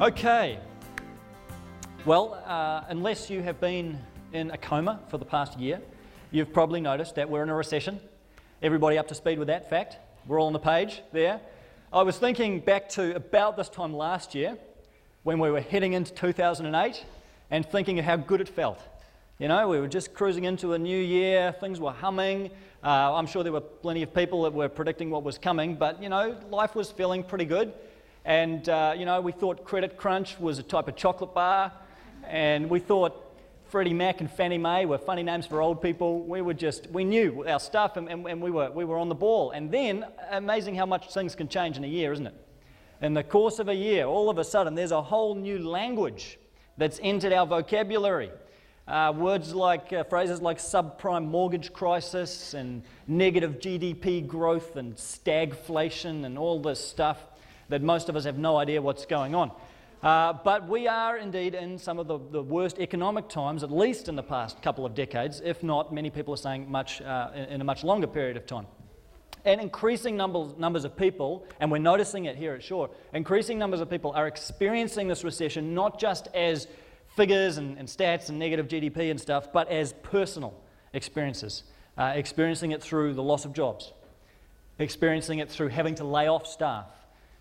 Okay. Well, uh, unless you have been in a coma for the past year, you've probably noticed that we're in a recession. Everybody up to speed with that fact? We're all on the page there. I was thinking back to about this time last year when we were heading into 2008 and thinking of how good it felt. You know, we were just cruising into a new year, things were humming. Uh, I'm sure there were plenty of people that were predicting what was coming, but you know, life was feeling pretty good. And, uh, you know, we thought Credit Crunch was a type of chocolate bar. And we thought Freddie Mac and Fannie Mae were funny names for old people. We were just, we knew our stuff and, and, and we, were, we were on the ball. And then, amazing how much things can change in a year, isn't it? In the course of a year, all of a sudden, there's a whole new language that's entered our vocabulary. Uh, words like, uh, phrases like subprime mortgage crisis and negative GDP growth and stagflation and all this stuff that most of us have no idea what's going on. Uh, but we are indeed in some of the, the, worst economic times, at least in the past couple of decades, if not, many people are saying much, uh, in, in, a much longer period of time. And increasing numbers, numbers of people, and we're noticing it here at Shore, increasing numbers of people are experiencing this recession not just as figures and, and stats and negative GDP and stuff, but as personal experiences. Uh, experiencing it through the loss of jobs, experiencing it through having to lay off staff,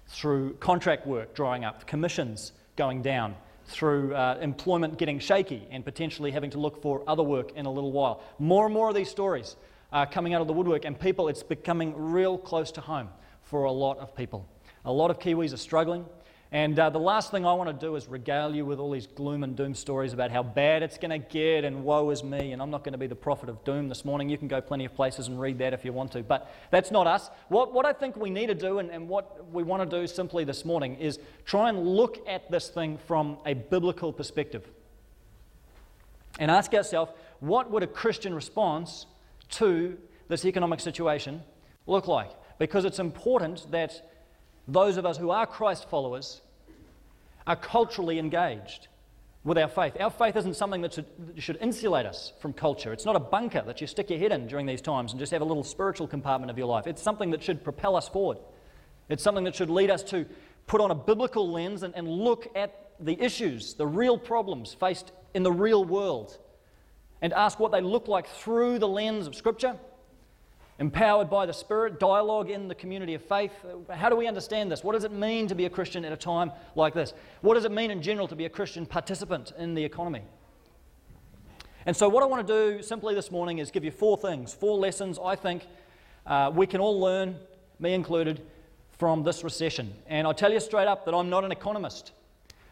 through contract work drying up, commissions going down, through uh, employment getting shaky and potentially having to look for other work in a little while. More and more of these stories are coming out of the woodwork, and people, it's becoming real close to home for a lot of people. A lot of Kiwis are struggling. And uh, the last thing I want to do is regale you with all these gloom and doom stories about how bad it's going to get and woe is me. And I'm not going to be the prophet of doom this morning. You can go plenty of places and read that if you want to. But that's not us. What, what I think we need to do and, and what we want to do simply this morning is try and look at this thing from a biblical perspective and ask ourselves what would a Christian response to this economic situation look like? Because it's important that those of us who are Christ followers are culturally engaged with our faith. Our faith isn't something that should, that should, insulate us from culture. It's not a bunker that you stick your head in during these times and just have a little spiritual compartment of your life. It's something that should propel us forward. It's something that should lead us to put on a biblical lens and, and look at the issues, the real problems faced in the real world, and ask what they look like through the lens of Scripture empowered by the Spirit, dialogue in the community of faith. How do we understand this? What does it mean to be a Christian at a time like this? What does it mean in general to be a Christian participant in the economy? And so, what I want to do simply this morning is give you four things, four lessons I think uh, we can all learn, me included, from this recession. And I tell you straight up that I'm not an economist.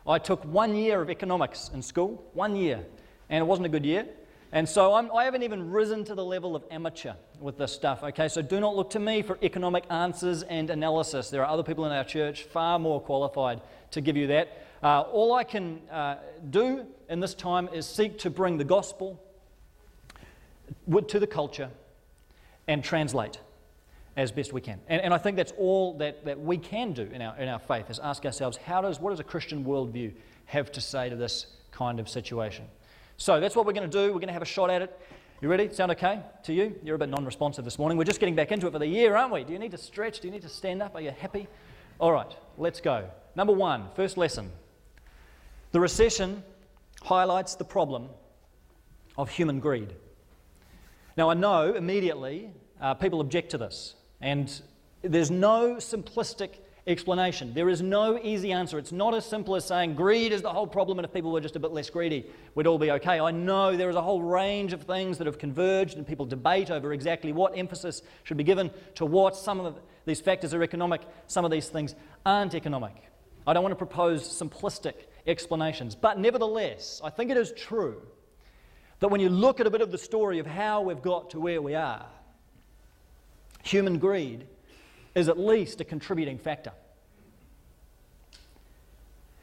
I took one year of economics in school, one year, and it wasn't a good year. And so I'm, I have not even risen to the level of amateur with this stuff, okay? So do not look to me for economic answers and analysis. There are other people in our church far more qualified to give you that. Uh, all I can uh, do in this time is seek to bring the gospel to the culture and translate as best we can. And, and I think that's all that, that we can do in our, in our faith is ask ourselves, how does, what does a Christian worldview have to say to this kind of situation? So that's what we're going to do. We're going to have a shot at it. You ready? Sound okay to you? You're a bit non responsive this morning. We're just getting back into it for the year, aren't we? Do you need to stretch? Do you need to stand up? Are you happy? All right, let's go. Number one, first lesson. The recession highlights the problem of human greed. Now, I know immediately uh, people object to this, and there's no simplistic explanation. There is no easy answer. It's not as simple as saying greed is the whole problem, and if people were just a bit less greedy, we'd all be okay. I know there is a whole range of things that have converged, and people debate over exactly what emphasis should be given to what. Some of these factors are economic, some of these things aren't economic. I don't want to propose simplistic explanations, but nevertheless, I think it is true that when you look at a bit of the story of how we've got to where we are, human greed is at least a contributing factor.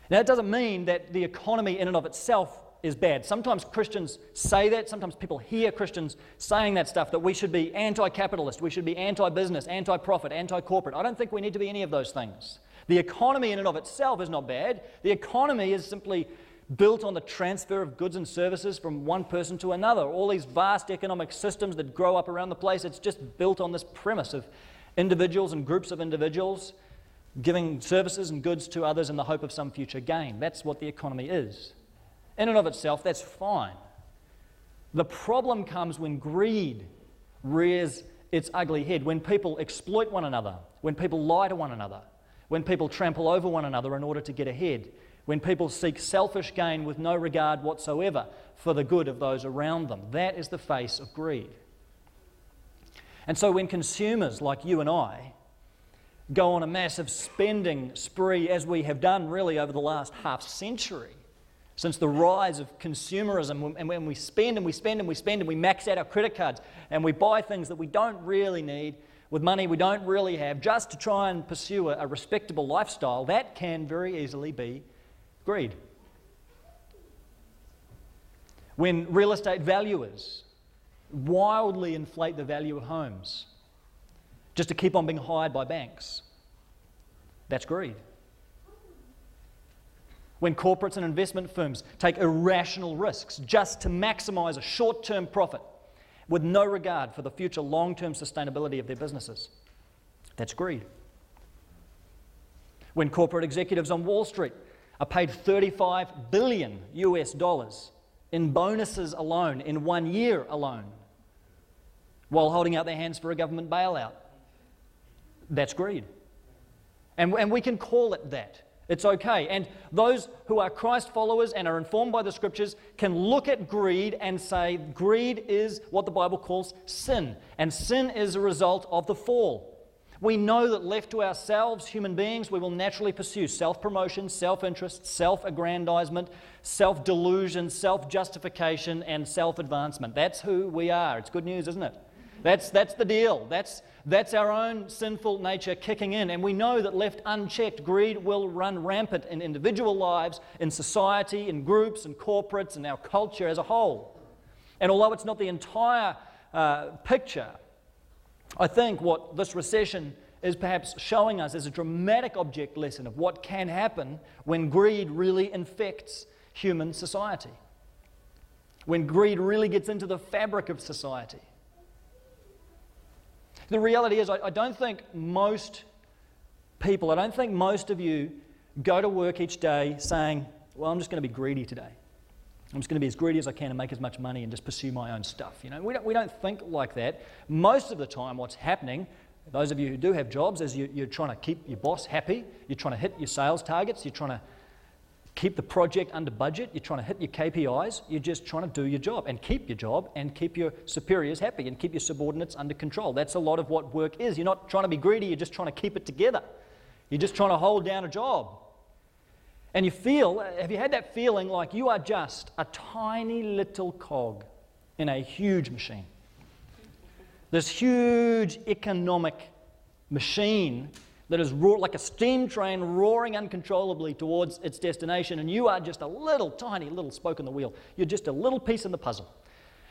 Now, that doesn't mean that the economy in and of itself is bad. Sometimes Christians say that. Sometimes people hear Christians saying that stuff that we should be anti capitalist, we should be anti business, anti profit, anti corporate. I don't think we need to be any of those things. The economy in and of itself is not bad. The economy is simply built on the transfer of goods and services from one person to another. All these vast economic systems that grow up around the place, it's just built on this premise of individuals and groups of individuals giving services and goods to others in the hope of some future gain. That's what the economy is. In and of itself, that's fine. The problem comes when greed rears its ugly head, when people exploit one another, when people lie to one another, when people trample over one another in order to get ahead, when people seek selfish gain with no regard whatsoever for the good of those around them. That is the face of greed. And so when consumers like you and I go on a massive spending spree, as we have done really over the last half century, since the rise of consumerism, and when we spend and we spend and we spend and we max out our credit cards and we buy things that we don't really need with money we don't really have just to try and pursue a, respectable lifestyle, that can very easily be greed. When real estate valuers wildly inflate the value of homes just to keep on being hired by banks, that's greed. When corporates and investment firms take irrational risks just to maximize a short term profit with no regard for the future long term sustainability of their businesses. That's greed. When corporate executives on Wall Street are paid 35 billion US dollars in bonuses alone, in one year alone, while holding out their hands for a government bailout. That's greed. And, and we can call it that. It's okay. And those who are Christ followers and are informed by the scriptures can look at greed and say, greed is what the Bible calls sin. And sin is a result of the fall. We know that left to ourselves, human beings, we will naturally pursue self promotion, self interest, self aggrandizement, self delusion, self justification, and self advancement. That's who we are. It's good news, isn't it? That's, that's the deal. That's, that's our own sinful nature kicking in. And we know that left unchecked, greed will run rampant in individual lives, in society, in groups, and corporates, and our culture as a whole. And although it's not the entire uh, picture, I think what this recession is perhaps showing us is a dramatic object lesson of what can happen when greed really infects human society. When greed really gets into the fabric of society. The reality is, I, I don't think most people, I don't think most of you go to work each day saying, Well, I'm just going to be greedy today. I'm just going to be as greedy as I can and make as much money and just pursue my own stuff. You know, we don't, we don't think like that. Most of the time, what's happening, those of you who do have jobs, is you, you're trying to keep your boss happy, you're trying to hit your sales targets, you're trying to keep the project under budget, you're trying to hit your KPIs, you're just trying to do your job and keep your job and keep your superiors happy and keep your subordinates under control. That's a lot of what work is. You're not trying to be greedy, you're just trying to keep it together. You're just trying to hold down a job. And you feel, have you had that feeling like you are just a tiny little cog in a huge machine? This huge economic machine that is roar, like a steam train roaring uncontrollably towards its destination, and you are just a little tiny little spoke in the wheel. You're just a little piece in the puzzle.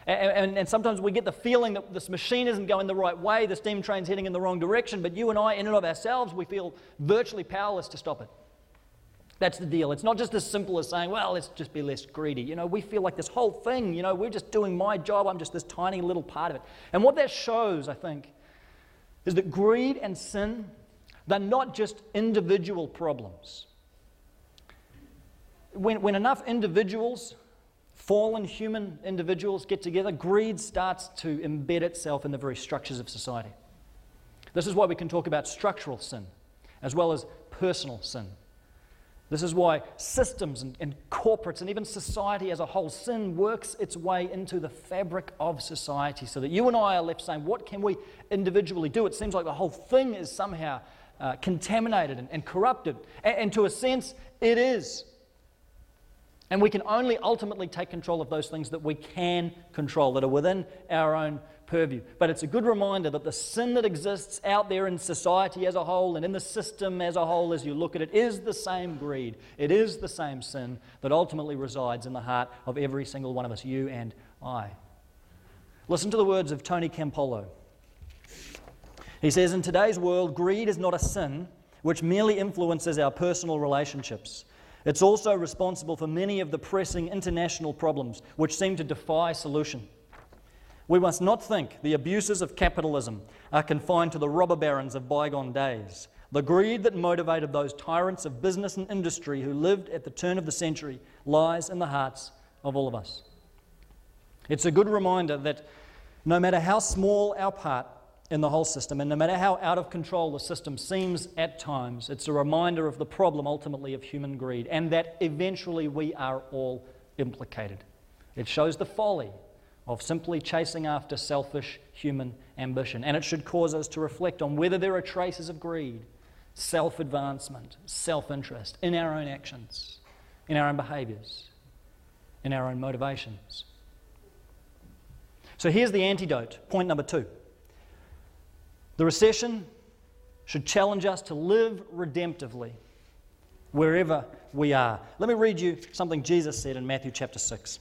And, and, and, sometimes we get the feeling that this machine isn't going the right way, the steam train's heading in the wrong direction, but you and I, in and of ourselves, we feel virtually powerless to stop it. That's the deal. It's not just as simple as saying, well, let's just be less greedy. You know, we feel like this whole thing, you know, we're just doing my job, I'm just this tiny little part of it. And what that shows, I think, is that greed and sin they're not just individual problems. When, when enough individuals, fallen human individuals, get together, greed starts to embed itself in the very structures of society. This is why we can talk about structural sin as well as personal sin. This is why systems and, and, corporates and even society as a whole, sin works its way into the fabric of society so that you and I are left saying, What can we individually do? It seems like the whole thing is somehow uh, contaminated and, and corrupted. And, and to a sense, it is. And we can only ultimately take control of those things that we can control, that are within our own purview. But it's a good reminder that the sin that exists out there in society as a whole and in the system as a whole, as you look at it, is the same greed. It is the same sin that ultimately resides in the heart of every single one of us, you and I. Listen to the words of Tony Campolo. He says, In today's world, greed is not a sin which merely influences our personal relationships. It's also responsible for many of the pressing international problems which seem to defy solution. We must not think the abuses of capitalism are confined to the robber barons of bygone days. The greed that motivated those tyrants of business and industry who lived at the turn of the century lies in the hearts of all of us. It's a good reminder that no matter how small our part in the whole system, and no matter how out of control the system seems at times, it's a reminder of the problem ultimately of human greed and that eventually we are all implicated. It shows the folly of simply chasing after selfish human ambition, and it should cause us to reflect on whether there are traces of greed, self advancement, self interest in our own actions, in our own behaviors, in our own motivations. So here's the antidote. Point number two. The recession should challenge us to live redemptively wherever we are. Let me read you something Jesus said in Matthew chapter 6.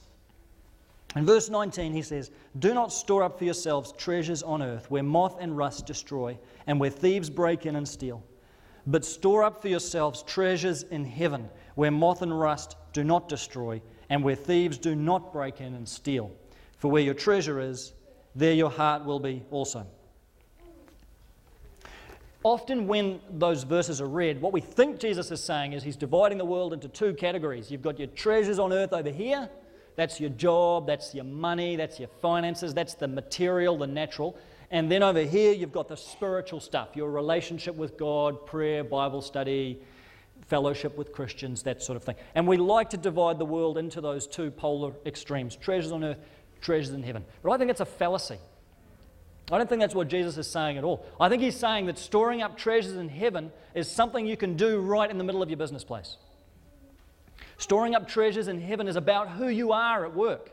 In verse 19, he says, Do not store up for yourselves treasures on earth where moth and rust destroy and where thieves break in and steal. But store up for yourselves treasures in heaven where moth and rust do not destroy and where thieves do not break in and steal. For where your treasure is, there your heart will be also. Often, when those verses are read, what we think Jesus is saying is he's dividing the world into two categories. You've got your treasures on earth over here, that's your job, that's your money, that's your finances, that's the material, the natural. And then over here, you've got the spiritual stuff your relationship with God, prayer, Bible study, fellowship with Christians, that sort of thing. And we like to divide the world into those two polar extremes treasures on earth, treasures in heaven. But I think it's a fallacy. I don't think that's what Jesus is saying at all. I think he's saying that storing up treasures in heaven is something you can do right in the middle of your business place. Storing up treasures in heaven is about who you are at work.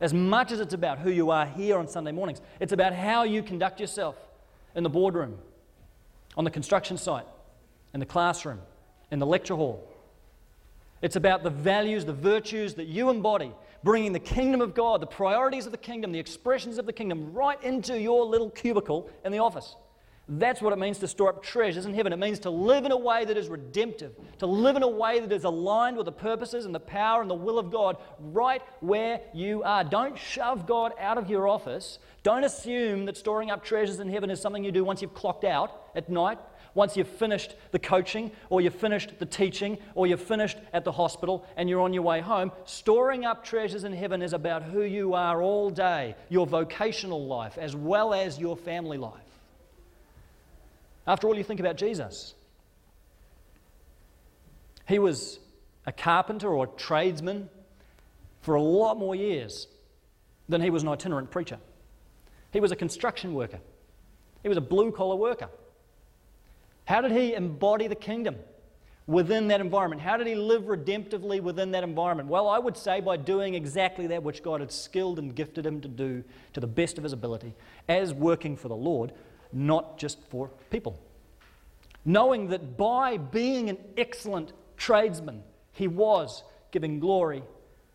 As much as it's about who you are here on Sunday mornings, it's about how you conduct yourself in the boardroom, on the construction site, in the classroom, in the lecture hall. It's about the values, the virtues that you embody bringing the kingdom of God, the priorities of the kingdom, the expressions of the kingdom right into your little cubicle in the office. That's what it means to store up treasures in heaven. It means to live in a way that is redemptive, to live in a way that is aligned with the purposes and the power and the will of God right where you are. Don't shove God out of your office. Don't assume that storing up treasures in heaven is something you do once you've clocked out at night once you've finished the coaching, or you've finished the teaching, or you've finished at the hospital and you're on your way home, storing up treasures in heaven is about who you are all day, your vocational life, as well as your family life. After all, you think about Jesus. He was a carpenter or a tradesman for a lot more years than he was an itinerant preacher. He was a construction worker, he was a blue collar worker. How did he embody the kingdom within that environment? How did he live redemptively within that environment? Well, I would say by doing exactly that which God had skilled and gifted him to do to the best of his ability as working for the Lord, not just for people. Knowing that by being an excellent tradesman, he was giving glory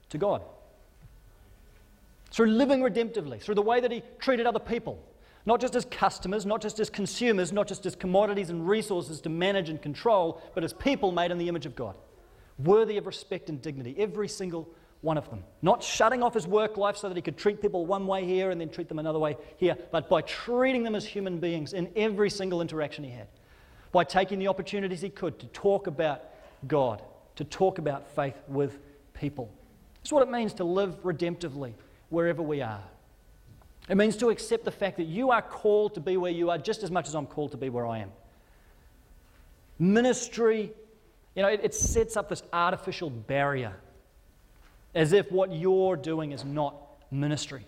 to God. Through living redemptively, through the way that he treated other people, not just as customers, not just as consumers, not just as commodities and resources to manage and control, but as people made in the image of God, worthy of respect and dignity, every single one of them. Not shutting off his work life so that he could treat people one way here and then treat them another way here, but by treating them as human beings in every single interaction he had. By taking the opportunities he could to talk about God, to talk about faith with people. That's what it means to live redemptively wherever we are. It means to accept the fact that you are called to be where you are just as much as I'm called to be where I am. Ministry, you know, it, it sets up this artificial barrier as if what you're doing is not ministry.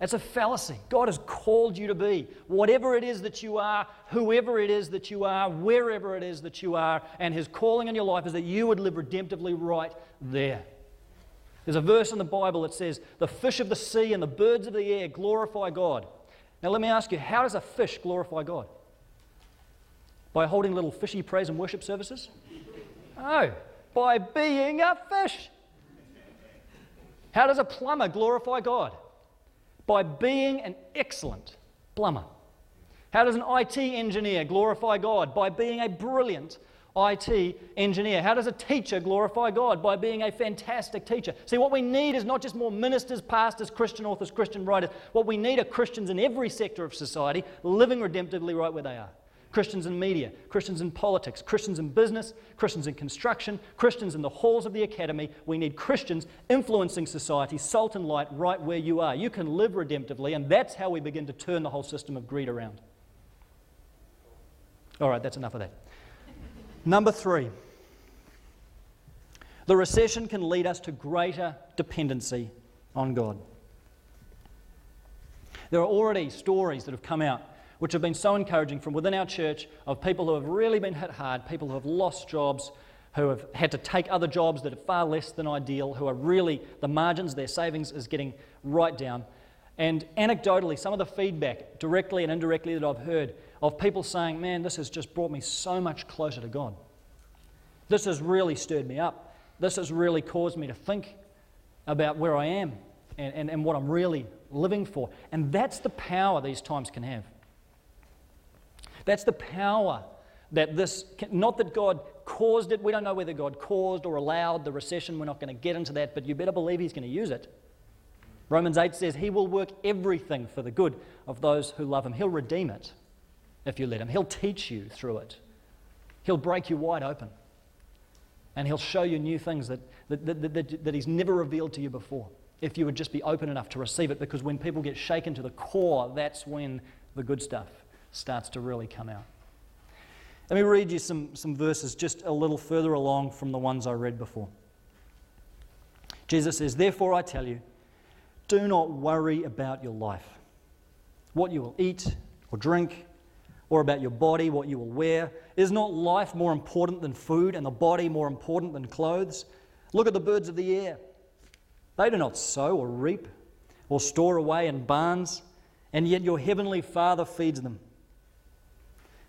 It's a fallacy. God has called you to be whatever it is that you are, whoever it is that you are, wherever it is that you are, and His calling in your life is that you would live redemptively right there. There's a verse in the Bible that says, The fish of the sea and the birds of the air glorify God. Now, let me ask you, how does a fish glorify God? By holding little fishy praise and worship services? No, by being a fish. How does a plumber glorify God? By being an excellent plumber. How does an IT engineer glorify God? By being a brilliant IT engineer? How does a teacher glorify God? By being a fantastic teacher. See, what we need is not just more ministers, pastors, Christian authors, Christian writers. What we need are Christians in every sector of society living redemptively right where they are. Christians in media, Christians in politics, Christians in business, Christians in construction, Christians in the halls of the academy. We need Christians influencing society, salt and light, right where you are. You can live redemptively, and that's how we begin to turn the whole system of greed around. All right, that's enough of that. Number three. The recession can lead us to greater dependency on God. There are already stories that have come out which have been so encouraging from within our church of people who have really been hit hard, people who have lost jobs, who have had to take other jobs that are far less than ideal, who are really, the margins, their savings is getting right down. And anecdotally, some of the feedback, directly and indirectly, that I've heard of people saying, Man, this has just brought me so much closer to God. This has really stirred me up. This has really caused me to think about where I am and, and, and what I'm really living for. And that's the power these times can have. That's the power that this, not that God caused it, we don't know whether God caused or allowed the recession, we're not going to get into that, but you better believe He's going to use it. Romans 8 says He will work everything for the good of those who love Him. He'll redeem it if you let Him, He'll teach you through it, He'll break you wide open. And He'll show you new things that, that, that, that, that He's never revealed to you before if you would just be open enough to receive it because when people get shaken to the core, that's when the good stuff starts to really come out. Let me read you some, some verses just a little further along from the ones I read before. Jesus says, Therefore I tell you, do not worry about your life, what you will eat or drink, or about your body, what you will wear. Is not life more important than food, and the body more important than clothes? Look at the birds of the air. They do not sow or reap or store away in barns, and yet your heavenly Father feeds them.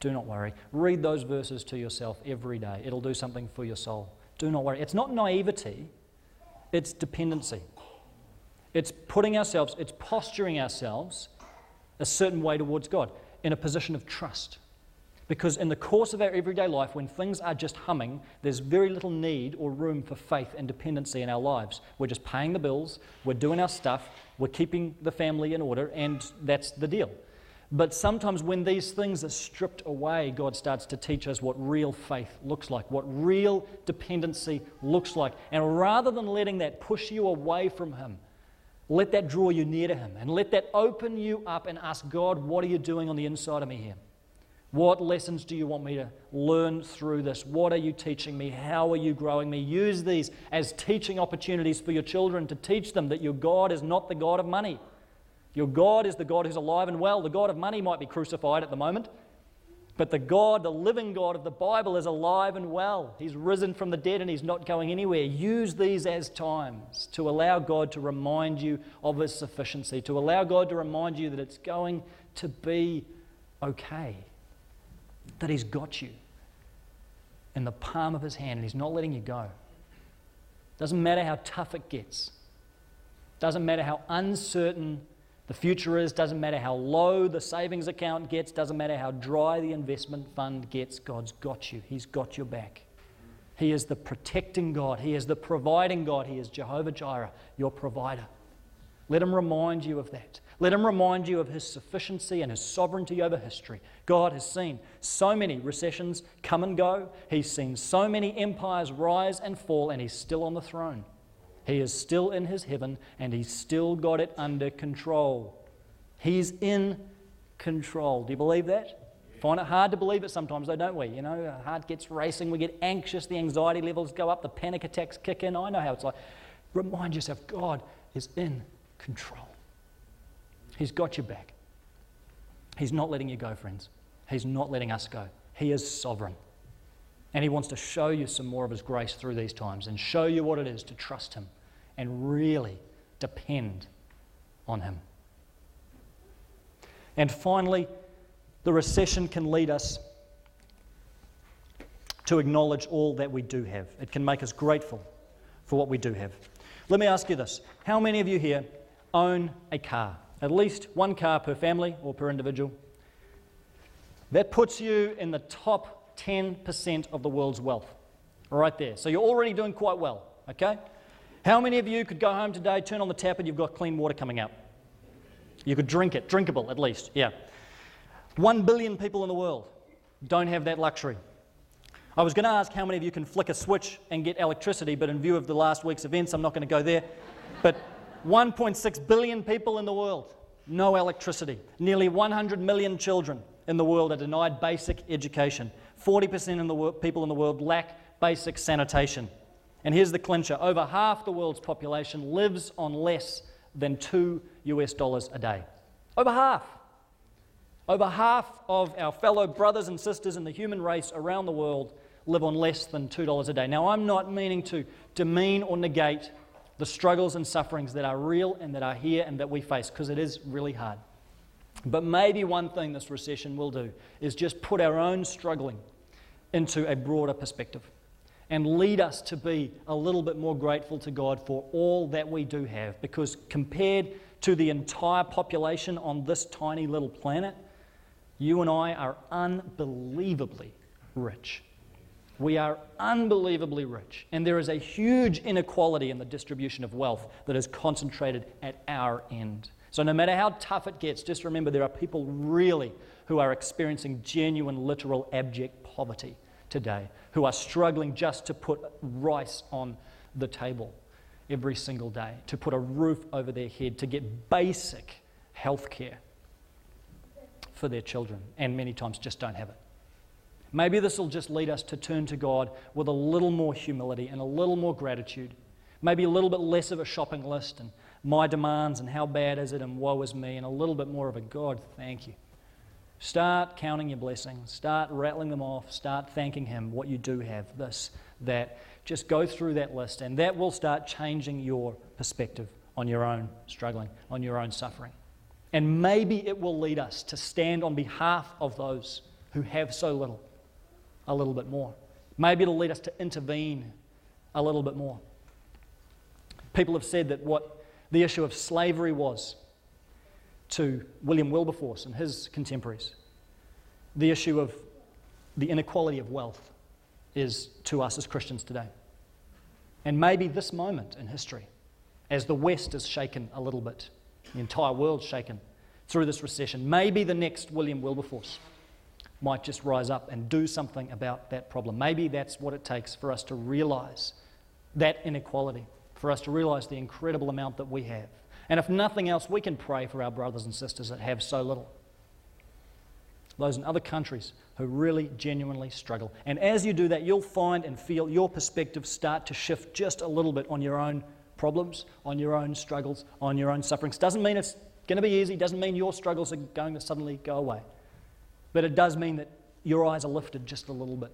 do not worry. Read those verses to yourself every day. It'll do something for your soul. Do not worry. It's not naivety, it's dependency. It's putting ourselves, it's posturing ourselves a certain way towards God in a position of trust. Because in the course of our everyday life, when things are just humming, there's very little need or room for faith and dependency in our lives. We're just paying the bills, we're doing our stuff, we're keeping the family in order, and that's the deal. But sometimes when these things are stripped away, God starts to teach us what real faith looks like, what real dependency looks like. And rather than letting that push you away from Him, let that draw you near to Him and let that open you up and ask God, what are you doing on the inside of me here? What lessons do you want me to learn through this? What are you teaching me? How are you growing me? Use these as teaching opportunities for your children to teach them that your God is not the God of money. Your God is the God who's alive and well. The God of money might be crucified at the moment, but the God, the living God of the Bible, is alive and well. He's risen from the dead and he's not going anywhere. Use these as times to allow God to remind you of his sufficiency, to allow God to remind you that it's going to be okay, that he's got you in the palm of his hand and he's not letting you go. Doesn't matter how tough it gets, doesn't matter how uncertain the future is, doesn't matter how low the savings account gets, doesn't matter how dry the investment fund gets, God's got you. He's got your back. He is the protecting God, He is the providing God, He is Jehovah Jireh, your provider. Let Him remind you of that. Let Him remind you of His sufficiency and His sovereignty over history. God has seen so many recessions come and go, He's seen so many empires rise and fall, and He's still on the throne. He is still in his heaven and he's still got it under control. He's in control. Do you believe that? Find it hard to believe it sometimes, though, don't we? You know, our heart gets racing, we get anxious, the anxiety levels go up, the panic attacks kick in. I know how it's like. Remind yourself God is in control. He's got your back. He's not letting you go, friends. He's not letting us go. He is sovereign. And He wants to show you some more of His grace through these times and show you what it is to trust Him and really depend on Him. And finally, the recession can lead us to acknowledge all that we do have. It can make us grateful for what we do have. Let me ask you this How many of you here own a car? At least one car per family or per individual. That puts you in the top 10% of the world's wealth, right there. So you're already doing quite well, okay? How many of you could go home today, turn on the tap, and you've got clean water coming out? You could drink it, drinkable at least, yeah. One billion people in the world don't have that luxury. I was going to ask how many of you can flick a switch and get electricity, but in view of the last week's events, I'm not going to go there. But 1.6 billion people in the world, no electricity. Nearly 100 million children in the world are denied basic education. 40% of the people in the world lack basic sanitation. And here's the clincher over half the world's population lives on less than 2 US dollars a day. Over half. Over half of our fellow brothers and sisters in the human race around the world live on less than $2 a day. Now, I'm not meaning to demean or negate the struggles and sufferings that are real and that are here and that we face, because it is really hard. But maybe one thing this recession will do is just put our own struggling into a broader perspective and lead us to be a little bit more grateful to God for all that we do have. Because compared to the entire population on this tiny little planet, you and I are unbelievably rich. We are unbelievably rich, and there is a huge inequality in the distribution of wealth that is concentrated at our end. So, no matter how tough it gets, just remember there are people really who are experiencing genuine, literal, abject poverty today, who are struggling just to put rice on the table every single day, to put a roof over their head, to get basic health care for their children, and many times just don't have it. Maybe this will just lead us to turn to God with a little more humility and a little more gratitude. Maybe a little bit less of a shopping list and my demands and how bad is it and woe is me, and a little bit more of a God, thank you. Start counting your blessings, start rattling them off, start thanking Him what you do have, this, that. Just go through that list, and that will start changing your perspective on your own struggling, on your own suffering. And maybe it will lead us to stand on behalf of those who have so little a little bit more. Maybe it'll lead us to intervene a little bit more. People have said that what the issue of slavery was to William Wilberforce and his contemporaries, the issue of the inequality of wealth is to us as Christians today. And maybe this moment in history, as the West is shaken a little bit, the entire world shaken through this recession, maybe the next William Wilberforce might just rise up and do something about that problem. Maybe that's what it takes for us to realize that inequality, for us to realize the incredible amount that we have. And if nothing else, we can pray for our brothers and sisters that have so little. Those in other countries who really genuinely struggle. And as you do that, you'll find and feel your perspective start to shift just a little bit on your own problems, on your own struggles, on your own sufferings. Doesn't mean it's going to be easy, doesn't mean your struggles are going to suddenly go away. But it does mean that your eyes are lifted just a little bit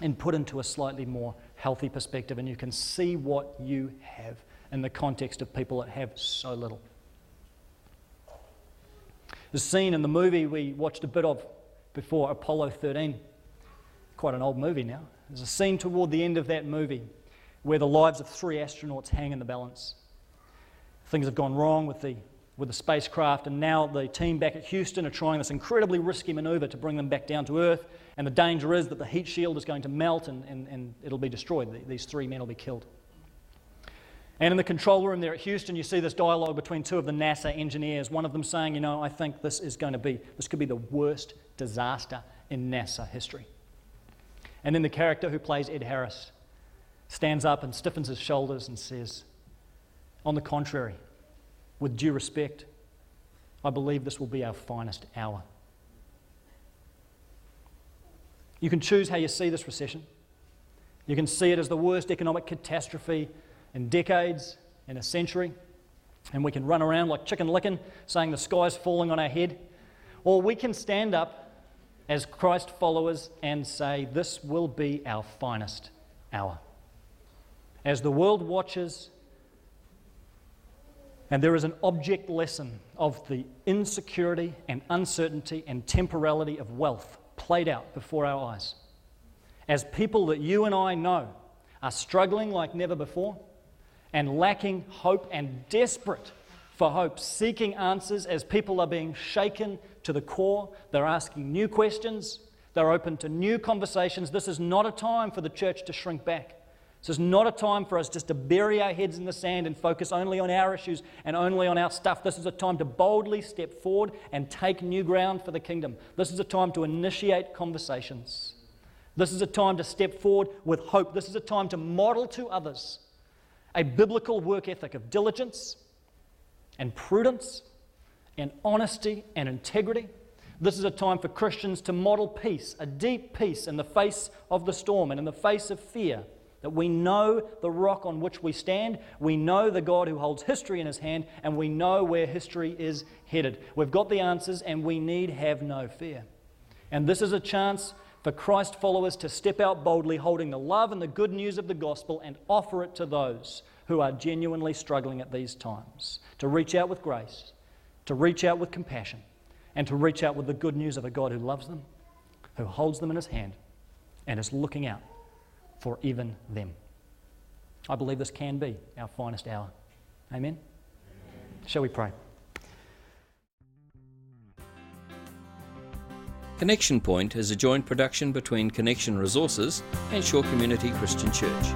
and put into a slightly more healthy perspective, and you can see what you have in the context of people that have so little. The scene in the movie we watched a bit of before, Apollo 13, quite an old movie now. There's a scene toward the end of that movie where the lives of three astronauts hang in the balance. Things have gone wrong with the with the spacecraft, and now the team back at Houston are trying this incredibly risky maneuver to bring them back down to Earth. And the danger is that the heat shield is going to melt and, and, and it'll be destroyed. These three men will be killed. And in the control room there at Houston, you see this dialogue between two of the NASA engineers. One of them saying, You know, I think this is going to be, this could be the worst disaster in NASA history. And then the character who plays Ed Harris stands up and stiffens his shoulders and says, On the contrary, with due respect, I believe this will be our finest hour. You can choose how you see this recession. You can see it as the worst economic catastrophe in decades, in a century, and we can run around like Chicken Licken, saying the sky's falling on our head. Or we can stand up as Christ followers and say, This will be our finest hour. As the world watches, and there is an object lesson of the insecurity and uncertainty and temporality of wealth played out before our eyes. As people that you and I know are struggling like never before and lacking hope and desperate for hope, seeking answers as people are being shaken to the core, they're asking new questions, they're open to new conversations. This is not a time for the church to shrink back. This is not a time for us just to bury our heads in the sand and focus only on our issues and only on our stuff. This is a time to boldly step forward and take new ground for the kingdom. This is a time to initiate conversations. This is a time to step forward with hope. This is a time to model to others a biblical work ethic of diligence and prudence and honesty and integrity. This is a time for Christians to model peace, a deep peace in the face of the storm and in the face of fear that we know the rock on which we stand, we know the God who holds history in his hand, and we know where history is headed. We've got the answers, and we need have no fear. And this is a chance for Christ followers to step out boldly, holding the love and the good news of the gospel, and offer it to those who are genuinely struggling at these times. To reach out with grace, to reach out with compassion, and to reach out with the good news of a God who loves them, who holds them in his hand, and is looking out for even them. I believe this can be our finest hour. Amen? Amen. Shall we pray? Connection Point is a joint production between Connection Resources and Shore Community Christian Church.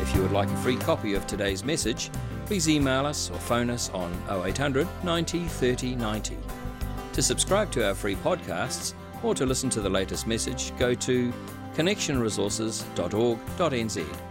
If you would like a free copy of today's message, please email us or phone us on 0800 90 30 90. To subscribe to our free podcasts or to listen to the latest message, go to connectionresources.org.nz.